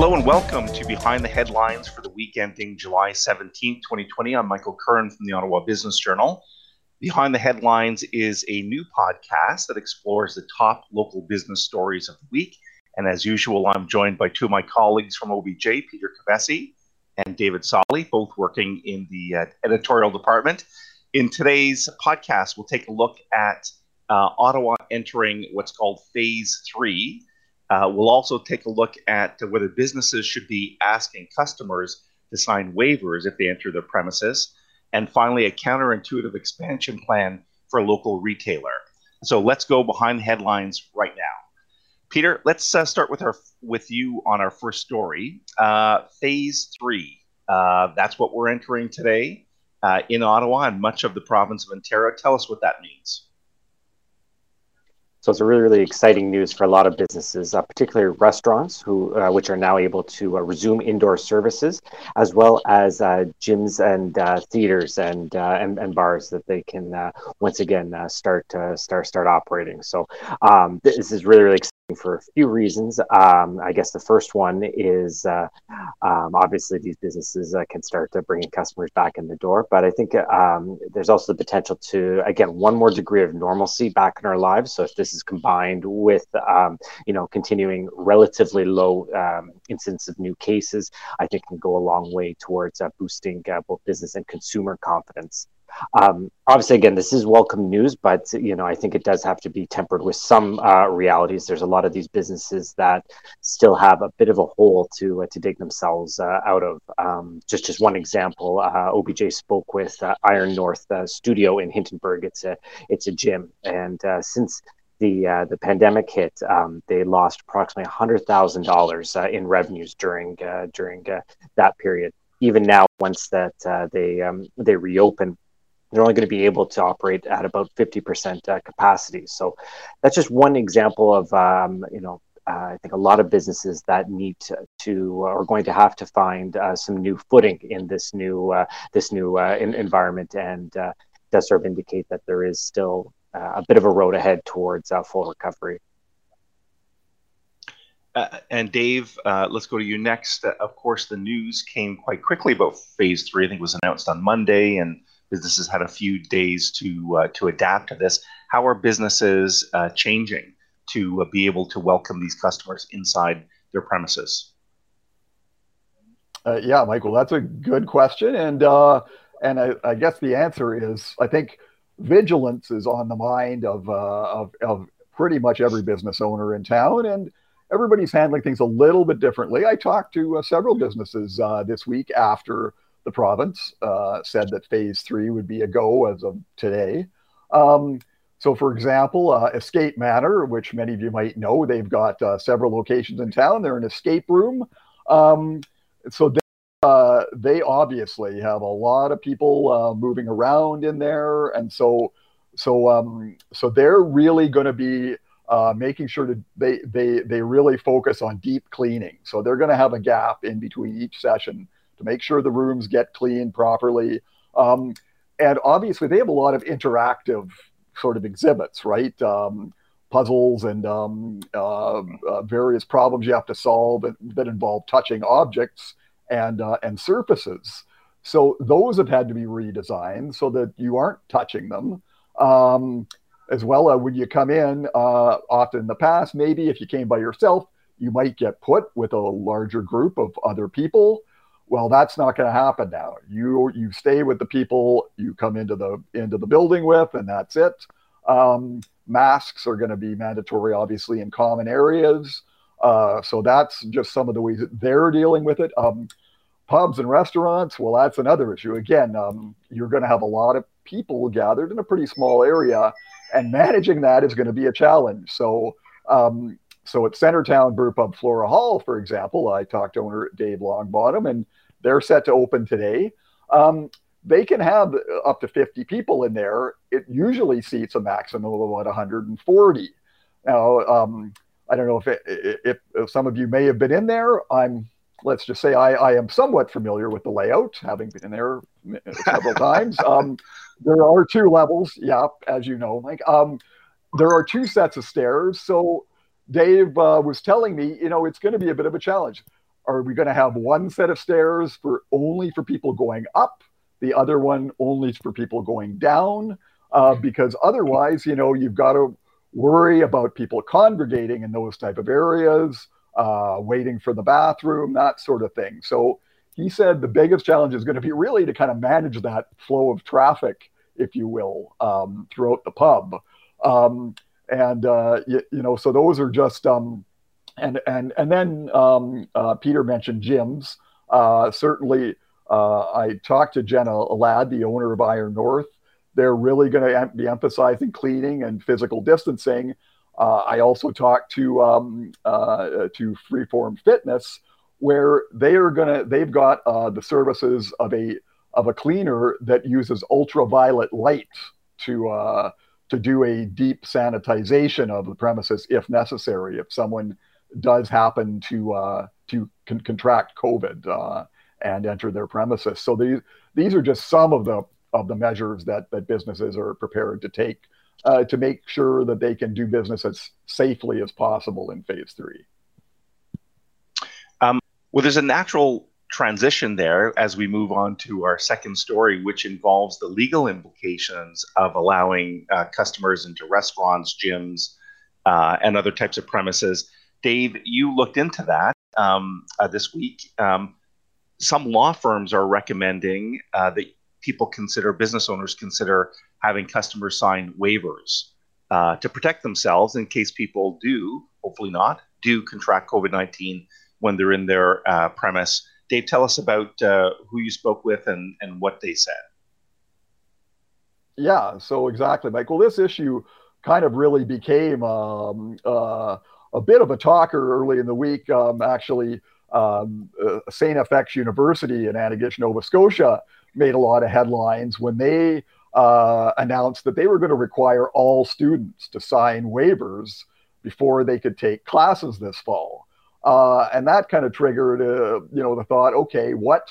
Hello and welcome to Behind the Headlines for the week ending July 17, 2020. I'm Michael Curran from the Ottawa Business Journal. Behind the Headlines is a new podcast that explores the top local business stories of the week. And as usual, I'm joined by two of my colleagues from OBJ, Peter Kovessy and David Sali, both working in the uh, editorial department. In today's podcast, we'll take a look at uh, Ottawa entering what's called Phase 3 uh, we'll also take a look at whether businesses should be asking customers to sign waivers if they enter their premises. And finally, a counterintuitive expansion plan for a local retailer. So let's go behind the headlines right now. Peter, let's uh, start with our with you on our first story. Uh, phase three. Uh, that's what we're entering today uh, in Ottawa and much of the province of Ontario. Tell us what that means. So it's a really, really exciting news for a lot of businesses, uh, particularly restaurants, who uh, which are now able to uh, resume indoor services, as well as uh, gyms and uh, theaters and, uh, and, and bars that they can once again start start start operating. So um, this is really, really exciting for a few reasons. Um, I guess the first one is uh, um, obviously these businesses uh, can start to bringing customers back in the door, but I think um, there's also the potential to again one more degree of normalcy back in our lives. So if this is combined with um, you know continuing relatively low um, incidence of new cases, I think can go a long way towards uh, boosting uh, both business and consumer confidence. Um, obviously, again, this is welcome news, but you know, I think it does have to be tempered with some uh, realities. There's a lot of these businesses that still have a bit of a hole to uh, to dig themselves uh, out of. Um, just just one example, uh, OBJ spoke with uh, Iron North uh, Studio in Hintonburg. It's a it's a gym, and since the the pandemic hit, um, they lost approximately hundred thousand dollars in revenues during during that period. Even now, once that they um, they reopen they're only going to be able to operate at about 50% uh, capacity. So that's just one example of, um, you know, uh, I think a lot of businesses that need to, to uh, are going to have to find uh, some new footing in this new uh, this new uh, in, environment, and does sort of indicate that there is still a bit of a road ahead towards full recovery. and Dave, let's go to you next. of course, the news came quite quickly about Phase Three. I think it was announced on Monday, and businesses had a few days to uh, to adapt to this. How are businesses uh, changing to uh, be able to welcome these customers inside their premises? Uh, yeah, Michael, that's a good question, and uh, and I, I, guess the answer is I think vigilance is on the mind of, uh, of of pretty much every business owner in town, and everybody's handling things a little bit differently. I talked to several businesses this week after the province uh, said that phase three would be a go as of today. Um, so, for example, uh, Escape Manor, which many of you might know, they've got uh, several locations in town. They're an escape room. Um, so, they, uh, they, obviously have a lot of people uh, moving around in there. And so, so, um, so they're really going to be uh, making sure that they, they, they really focus on deep cleaning. So, they're going to have a gap in between each session to make sure the rooms get cleaned properly. Um, and obviously, they have a lot of interactive sort of exhibits, right? Um, puzzles and um, uh, uh, various problems you have to solve that, that involve touching objects and uh, and surfaces. So those have had to be redesigned so that you aren't touching them. Um, as well, uh, when you come in, uh, often in the past, maybe if you came by yourself, you might get put with a larger group of other people. Well, that's not going to happen now. You you stay with the people you come into the into the building with, and that's it. Um, masks are going to be mandatory, obviously, in common areas. Uh, so that's just some of the ways that they're dealing with it. Um, pubs and restaurants, well, that's another issue. Again, um, you're going to have a lot of people gathered in a pretty small area, and managing that is going to be a challenge. So um, so at Centretown Brewpub Flora Hall, for example, I talked to owner Dave Longbottom, and they're set to open today. Um, they can have up to 50 people in there. It usually seats a maximum of about 140. Now, um, I don't know if, it, if, if some of you may have been in there. I'm let's just say I, I am somewhat familiar with the layout, having been in there several times. Um, there are two levels, yeah, as you know, Like, Um, there are two sets of stairs, so Dave uh, was telling me, you know, it's going to be a bit of a challenge. Are we going to have one set of stairs for only for people going up, the other one only for people going down? Uh, because otherwise, you know, you've got to worry about people congregating in those type of areas, uh, waiting for the bathroom, that sort of thing. So he said the biggest challenge is going to be really to kind of manage that flow of traffic, if you will, um, throughout the pub. Um, and uh, you, you, know, so those are just um, and and and then um, uh, Peter mentioned gyms. Uh, certainly, uh, I talked to Jenna Ladd, the owner of Iron North. They're really going to be emphasizing cleaning and physical distancing. Uh, I also talked to um, uh, to Freeform Fitness, where they are gonna they've got uh, the services of a of a cleaner that uses ultraviolet light to to do a deep sanitization of the premises if necessary. If someone does happen to uh, to con- contract COVID uh, and enter their premises, so these these are just some of the of the measures that that businesses are prepared to take uh, to make sure that they can do business as safely as possible in phase three. Well, there's a natural transition there as we move on to our second story, which involves the legal implications of allowing uh, customers into restaurants, gyms, uh, and other types of premises. Dave, you looked into that um, uh, this week. Um, some law firms are recommending uh, that people consider, business owners consider having customers sign waivers uh, to protect themselves in case people do, hopefully not, do contract COVID 19 when they're in their uh, premise. Dave, tell us about uh, who you spoke with and, and what they said. Yeah, so exactly, Michael. This issue kind of really became um, uh, a bit of a talker early in the week. Um, actually, um, uh, St. FX University in Antigonish, Nova Scotia, made a lot of headlines when they uh, announced that they were going to require all students to sign waivers before they could take classes this fall. Uh, and that kind of triggered, uh, you know, the thought, okay, what,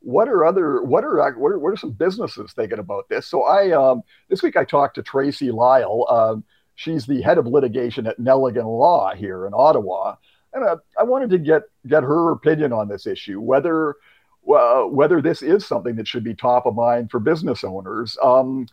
what are other, what are, what are, what are some businesses thinking about this? So I, um, this week I talked to Tracy Lyle. Um, she's the head of litigation at Nelligan Law here in Ottawa, and uh, I wanted to get get her opinion on this issue, whether uh, whether this is something that should be top of mind for business owners. Um,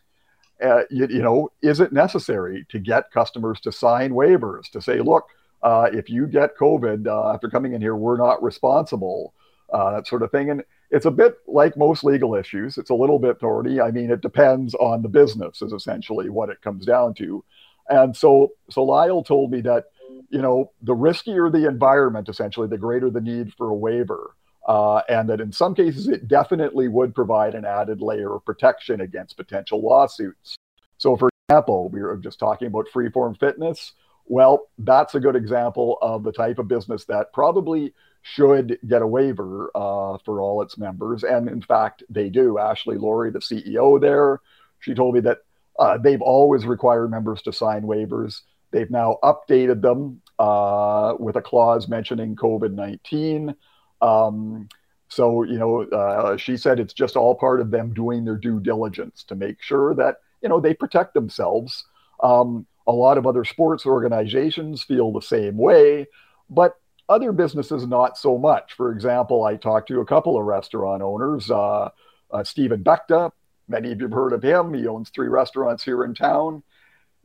uh, you, you, know, is it necessary to get customers to sign waivers to say, look, uh, if you get COVID uh, after coming in here, we're not responsible, uh, that sort of thing. And it's a bit like most legal issues. It's a little bit thorny. I mean, it depends on the business, is essentially what it comes down to. And so, so Lyle told me that, you know, the riskier the environment, essentially, the greater the need for a waiver. Uh, and that in some cases, it definitely would provide an added layer of protection against potential lawsuits. So, for example, we were just talking about freeform fitness. Well, that's a good example of the type of business that probably should get a waiver uh, for all its members. And in fact, they do. Ashley Laurie, the CEO there, she told me that uh, they've always required members to sign waivers. They've now updated them uh, with a clause mentioning COVID 19. Um, so, you know, uh, she said it's just all part of them doing their due diligence to make sure that, you know, they protect themselves. Um, a lot of other sports organizations feel the same way, but other businesses not so much. For example, I talked to a couple of restaurant owners, uh, uh, Stephen Beckta. Many of you have heard of him. He owns three restaurants here in town.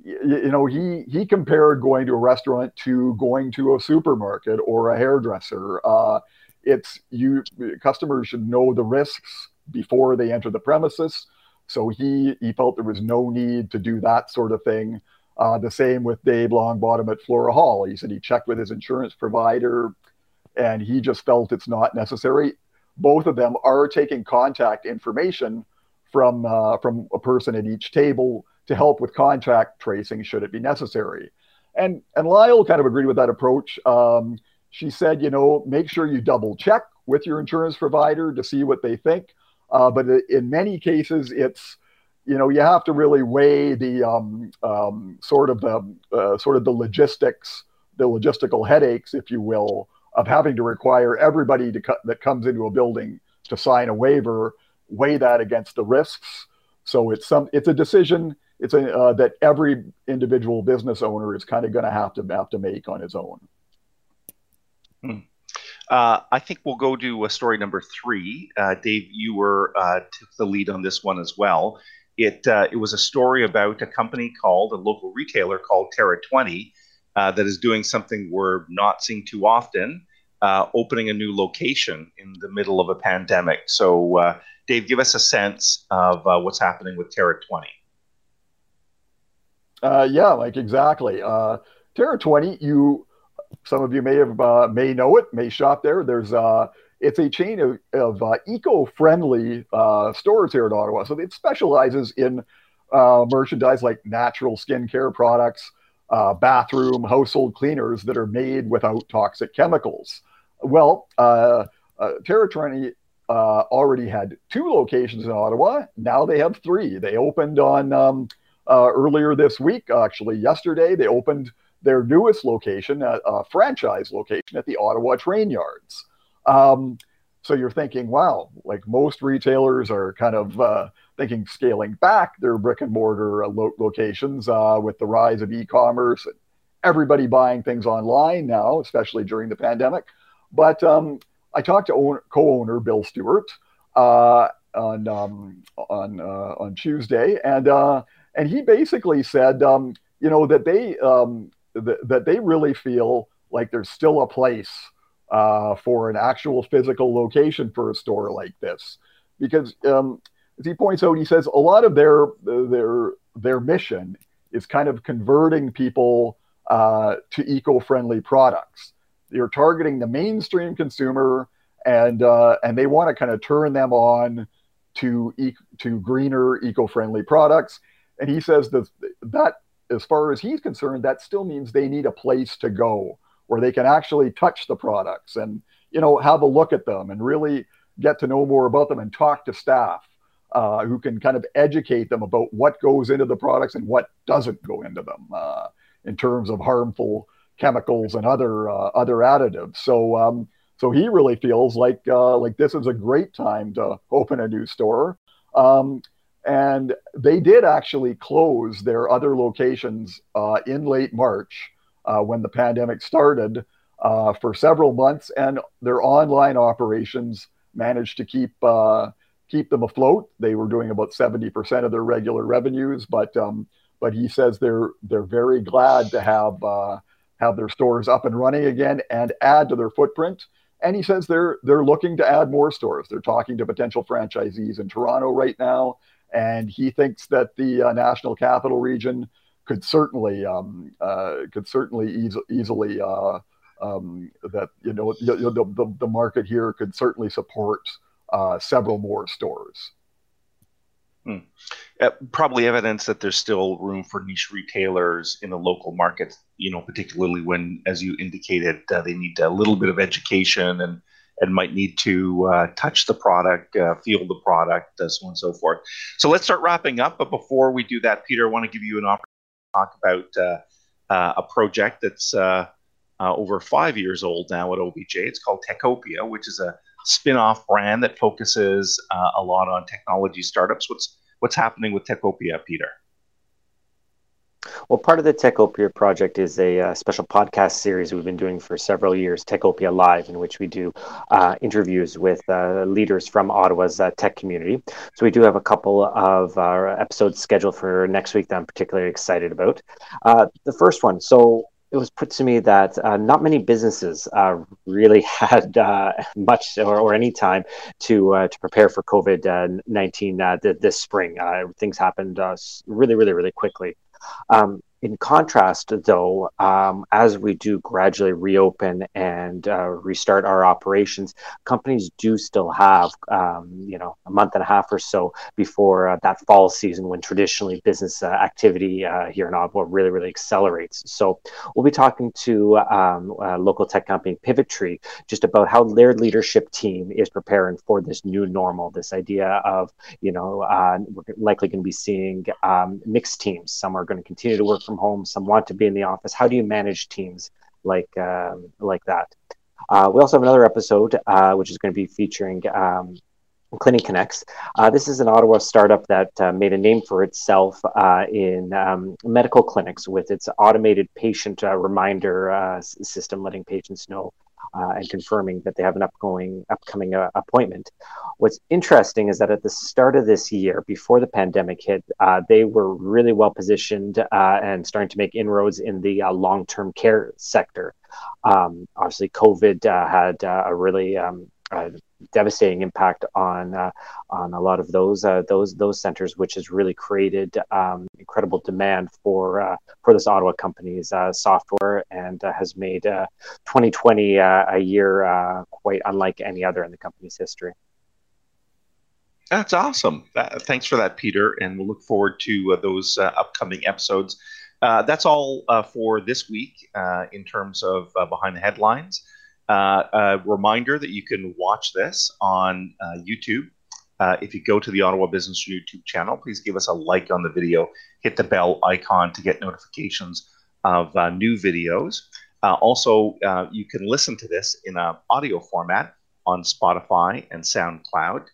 You, you know, he he compared going to a restaurant to going to a supermarket or a hairdresser. Uh, it's you customers should know the risks before they enter the premises. So he he felt there was no need to do that sort of thing. Uh, the same with Dave Longbottom at Flora Hall. He said he checked with his insurance provider and he just felt it's not necessary. Both of them are taking contact information from, uh, from a person at each table to help with contact tracing should it be necessary. And, and Lyle kind of agreed with that approach. Um, she said, you know, make sure you double check with your insurance provider to see what they think. Uh, but in many cases, it's you know you have to really weigh the um, um, sort of the uh, sort of the logistics, the logistical headaches, if you will, of having to require everybody to cut, that comes into a building to sign a waiver, weigh that against the risks. So it's some it's a decision it's a uh, that every individual business owner is kind of going to have to have to make on his own. Hmm. Uh, I think we'll go to uh, story number three. Uh, Dave, you were uh, took the lead on this one as well. It uh, it was a story about a company called a local retailer called Terra Twenty that is doing something we're not seeing too often, opening a new location in the middle of a pandemic. So, Dave, give us a sense of what's happening with Terra Twenty. yeah, like exactly. Terra Twenty, you some of you may have uh, may know it, may shop there. There's uh, it's a chain of, of uh, eco-friendly uh, stores here in Ottawa. So it specializes in uh, merchandise like natural skincare products, uh, bathroom, household cleaners that are made without toxic chemicals. Well, Terra Twenty already had two locations in Ottawa. Now they have three. They opened on um, earlier this week, actually yesterday. They opened their newest location, a, a franchise location at the Ottawa train yards. Um, so you're thinking, wow, like most retailers are kind of uh, thinking scaling back their brick and mortar uh, lo- locations uh, with the rise of e-commerce and everybody buying things online now, especially during the pandemic. But um, I talked to own- co-owner Bill Stewart uh, on um, on uh, on Tuesday, and uh, and he basically said, um, you know, that they um, th- that they really feel like there's still a place uh, for an actual physical location for a store like this, because um, as he points out, he says a lot of their their their mission is kind of converting people uh, to eco-friendly products. They're targeting the mainstream consumer, and uh, and they want to kind of turn them on to e- to greener, eco-friendly products. And he says that that as far as he's concerned, that still means they need a place to go where they can actually touch the products and you know have a look at them and really get to know more about them and talk to staff uh, who can kind of educate them about what goes into the products and what doesn't go into them uh, in terms of harmful chemicals and other uh, other additives. So um, so he really feels like uh, like this is a great time to open a new store. Um, and they did actually close their other locations uh, in late March uh, when the pandemic started uh, for several months, and their online operations managed to keep uh, keep them afloat. They were doing about seventy percent of their regular revenues, but um, but he says they're they're very glad to have uh, have their stores up and running again and add to their footprint. And he says they're they're looking to add more stores. They're talking to potential franchisees in Toronto right now and he thinks that the uh, national capital region could certainly um, uh, could certainly eas- easily uh, um, that you know the, the, the, market here could certainly support uh, several more stores. Hmm. Uh, probably evidence that there's still room for niche retailers in the local market. You know, particularly when, as you indicated, uh, they need a little bit of education and and might need to uh, touch the product, uh, feel the product, uh, so on and so forth. So let's start wrapping up. But before we do that, Peter, I want to give you an opportunity to talk about uh, a project that's over five years old now at OBJ. It's called Techopia, which is a spin-off brand that focuses a lot on technology startups. What's what's happening with Techopia, Peter? Well, part of the Techopia project is a uh, special podcast series we've been doing for several years, Techopia Live, in which we do uh, interviews with uh, leaders from Ottawa's uh, tech community. So we do have a couple of uh, episodes scheduled for next week that I'm particularly excited about. Uh, the first one, so it was put to me that uh, not many businesses uh, really had uh, much or, or, any time to to prepare for COVID nineteen th- this spring. things happened really, really, really quickly. Um, in contrast, though, um, as we do gradually reopen and uh, restart our operations, companies do still have, um, you know, a month and a half or so before uh, that fall season when traditionally business uh, activity uh, here in Ottawa really, really accelerates. So we'll be talking to um, local tech company PivotTree just about how their leadership team is preparing for this new normal, this idea of, you know, uh, we're likely going to be seeing um, mixed teams. Some are going to continue to work from home, some want to be in the office. How do you manage teams like um, like that? Uh, we also have another episode uh, which is going to be featuring um, Cliniconex. Uh, this is an Ottawa startup that uh, made a name for itself uh, in um, medical clinics with its automated patient uh, reminder uh, system, letting patients know uh, and confirming that they have an upcoming upcoming uh, appointment. What's interesting is that at the start of this year, before the pandemic hit, uh, they were really well positioned uh, and starting to make inroads in the uh, long term care sector. Um, obviously, COVID had a really um, devastating impact on uh, on a lot of those uh, those those centers, which has really created um, incredible demand for uh, for this Ottawa company's uh, software and uh, has made 2020 uh, a year quite unlike any other in the company's history. That's awesome. thanks for that, Peter, and we'll look forward to those upcoming episodes. that's all for this week in terms of behind the headlines. Uh, a reminder that you can watch this on uh, YouTube. Uh, if you go to the Ottawa Business YouTube channel, please give us a like on the video, hit the bell icon to get notifications of uh, new videos. Uh, also, uh, you can listen to this in an audio format on Spotify and SoundCloud.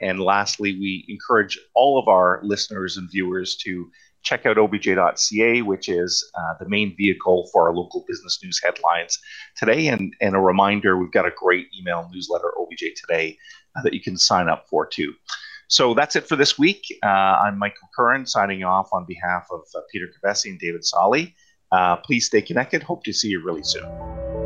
and lastly, we encourage all of our listeners and viewers to check out obj.ca, which is uh, the main vehicle for our local business news headlines today. And, and a reminder, we've got a great email newsletter, OBJ Today, uh, that you can sign up for too. So that's it for this week. Uh, I'm Michael Curran signing off on behalf of uh, Peter Kovessy and David Sali. Uh, please stay connected. Hope to see you really soon.